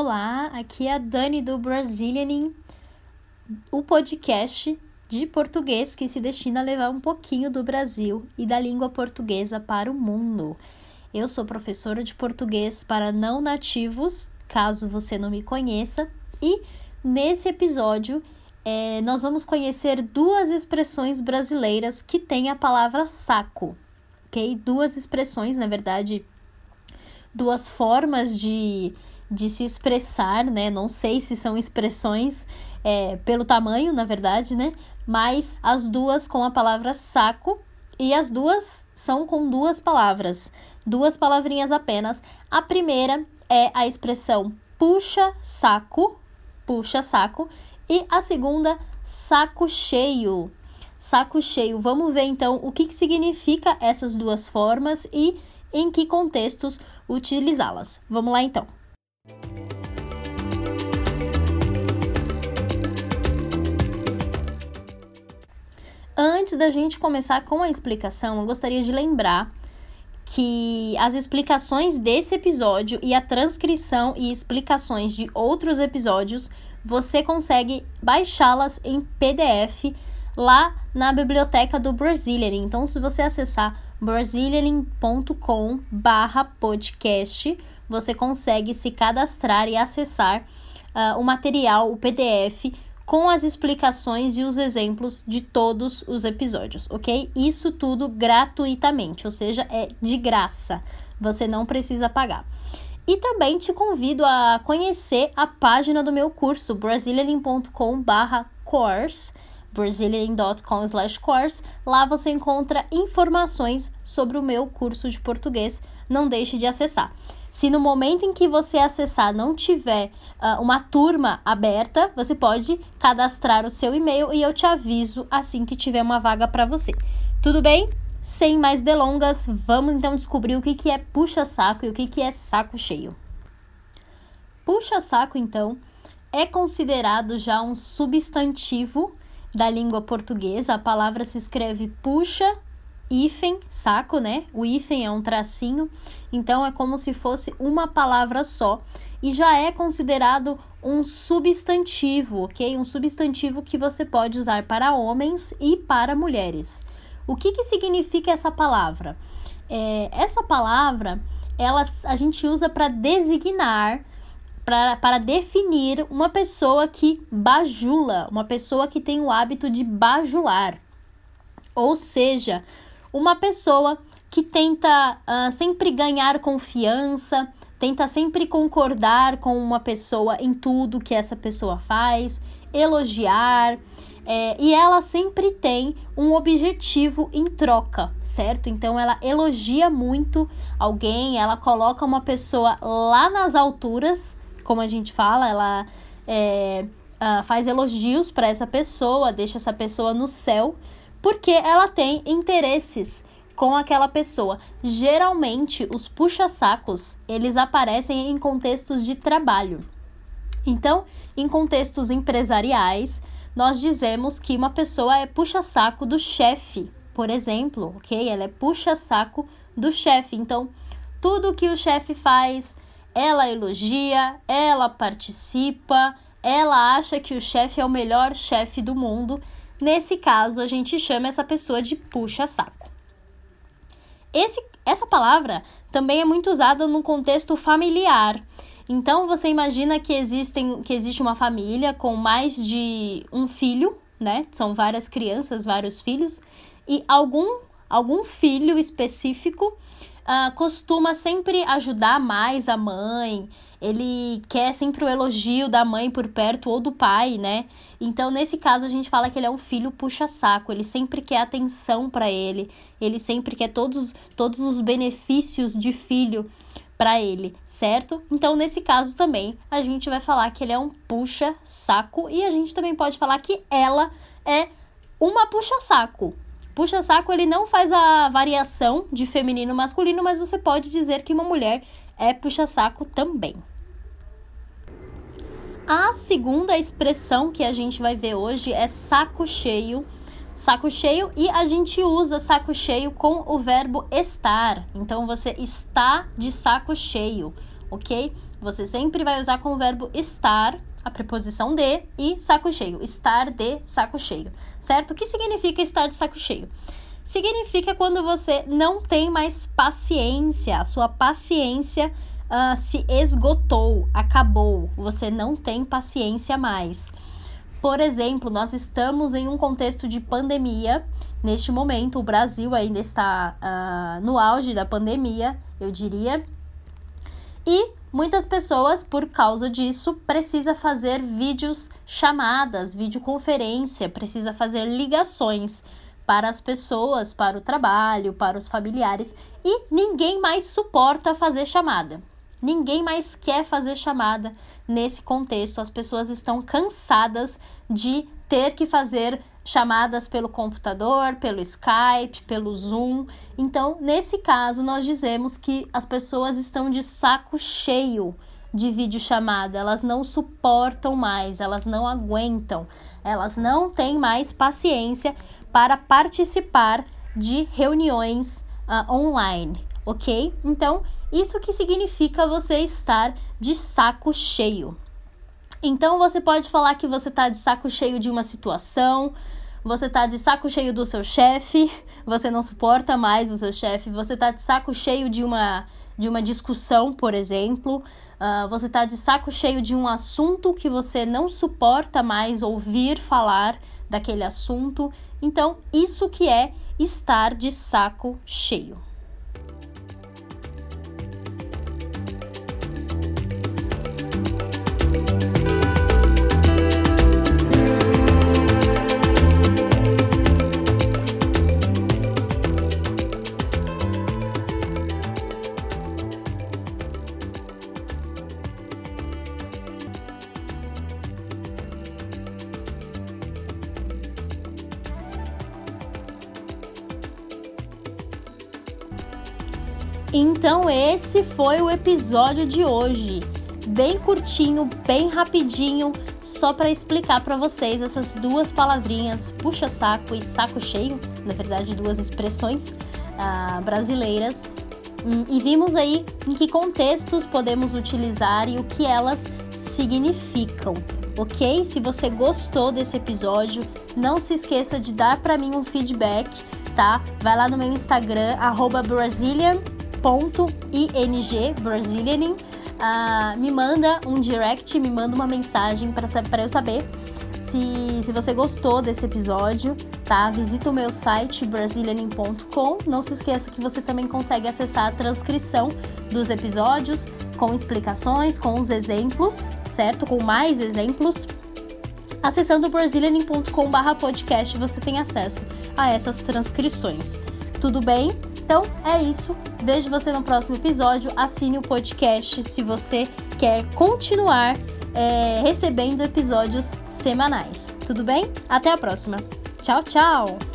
Olá, aqui é a Dani do Brazilianing, o podcast de português que se destina a levar um pouquinho do Brasil e da língua portuguesa para o mundo. Eu sou professora de português para não nativos, caso você não me conheça, e nesse episódio é, nós vamos conhecer duas expressões brasileiras que têm a palavra saco, ok? Duas expressões, na verdade, duas formas de de se expressar, né? Não sei se são expressões é, pelo tamanho, na verdade, né? Mas as duas com a palavra saco e as duas são com duas palavras, duas palavrinhas apenas. A primeira é a expressão puxa saco, puxa saco, e a segunda saco cheio. Saco cheio. Vamos ver então o que, que significa essas duas formas e em que contextos utilizá-las. Vamos lá então. Antes da gente começar com a explicação, eu gostaria de lembrar que as explicações desse episódio e a transcrição e explicações de outros episódios você consegue baixá-las em PDF lá na biblioteca do Brazilian. Então, se você acessar brazilian.com/podcast, você consegue se cadastrar e acessar uh, o material, o PDF com as explicações e os exemplos de todos os episódios, ok? Isso tudo gratuitamente, ou seja, é de graça, você não precisa pagar. E também te convido a conhecer a página do meu curso, brazilian.com/course, brazilian.com/course. Lá você encontra informações sobre o meu curso de português. Não deixe de acessar. Se no momento em que você acessar não tiver uh, uma turma aberta, você pode cadastrar o seu e-mail e eu te aviso assim que tiver uma vaga para você. Tudo bem? Sem mais delongas, vamos então descobrir o que, que é puxa-saco e o que, que é saco cheio. Puxa-saco, então, é considerado já um substantivo da língua portuguesa. A palavra se escreve puxa hífen, saco, né? O hífen é um tracinho, então é como se fosse uma palavra só e já é considerado um substantivo, ok? Um substantivo que você pode usar para homens e para mulheres. O que, que significa essa palavra? É, essa palavra ela, a gente usa para designar, para definir uma pessoa que bajula, uma pessoa que tem o hábito de bajular. Ou seja, uma pessoa que tenta uh, sempre ganhar confiança, tenta sempre concordar com uma pessoa em tudo que essa pessoa faz, elogiar. É, e ela sempre tem um objetivo em troca, certo? Então ela elogia muito alguém, ela coloca uma pessoa lá nas alturas, como a gente fala, ela é, uh, faz elogios para essa pessoa, deixa essa pessoa no céu porque ela tem interesses com aquela pessoa. Geralmente, os puxa-sacos, eles aparecem em contextos de trabalho. Então, em contextos empresariais, nós dizemos que uma pessoa é puxa-saco do chefe, por exemplo, ok? Ela é puxa-saco do chefe. Então, tudo que o chefe faz, ela elogia, ela participa, ela acha que o chefe é o melhor chefe do mundo Nesse caso, a gente chama essa pessoa de puxa-saco. Essa palavra também é muito usada no contexto familiar. Então, você imagina que, existem, que existe uma família com mais de um filho, né? São várias crianças, vários filhos, e algum, algum filho específico uh, costuma sempre ajudar mais a mãe, ele quer sempre o elogio da mãe por perto ou do pai, né? Então, nesse caso, a gente fala que ele é um filho puxa-saco, ele sempre quer atenção para ele, ele sempre quer todos, todos os benefícios de filho para ele, certo? Então, nesse caso também, a gente vai falar que ele é um puxa-saco e a gente também pode falar que ela é uma puxa-saco. Puxa-saco, ele não faz a variação de feminino masculino, mas você pode dizer que uma mulher é puxa-saco também. A segunda expressão que a gente vai ver hoje é saco cheio. Saco cheio e a gente usa saco cheio com o verbo estar. Então você está de saco cheio, ok? Você sempre vai usar com o verbo estar, a preposição de e saco cheio. Estar de saco cheio, certo? O que significa estar de saco cheio? Significa quando você não tem mais paciência, a sua paciência uh, se esgotou, acabou, você não tem paciência mais. Por exemplo, nós estamos em um contexto de pandemia. Neste momento, o Brasil ainda está uh, no auge da pandemia, eu diria. E muitas pessoas, por causa disso, precisa fazer vídeos chamadas, videoconferência, precisa fazer ligações para as pessoas, para o trabalho, para os familiares e ninguém mais suporta fazer chamada. Ninguém mais quer fazer chamada nesse contexto. As pessoas estão cansadas de ter que fazer chamadas pelo computador, pelo Skype, pelo Zoom. Então, nesse caso, nós dizemos que as pessoas estão de saco cheio de videochamada, elas não suportam mais, elas não aguentam, elas não têm mais paciência para participar de reuniões uh, online, ok? Então, isso que significa você estar de saco cheio. Então você pode falar que você está de saco cheio de uma situação, você está de saco cheio do seu chefe, você não suporta mais o seu chefe, você está de saco cheio de uma, de uma discussão, por exemplo, uh, você está de saco cheio de um assunto que você não suporta mais ouvir falar daquele assunto. Então, isso que é estar de saco cheio. Então esse foi o episódio de hoje, bem curtinho, bem rapidinho, só para explicar para vocês essas duas palavrinhas, puxa saco e saco cheio, na verdade duas expressões uh, brasileiras, hum, e vimos aí em que contextos podemos utilizar e o que elas significam. Ok? Se você gostou desse episódio, não se esqueça de dar para mim um feedback, tá? Vai lá no meu Instagram, Brazilian ing Brazilianing, uh, me manda um direct, me manda uma mensagem para eu saber se, se você gostou desse episódio, tá? Visita o meu site brazilianing.com. Não se esqueça que você também consegue acessar a transcrição dos episódios com explicações, com os exemplos, certo? Com mais exemplos. Acessando brazilianing.com/podcast você tem acesso a essas transcrições. Tudo bem? Então é isso. Vejo você no próximo episódio. Assine o podcast se você quer continuar é, recebendo episódios semanais. Tudo bem? Até a próxima. Tchau, tchau!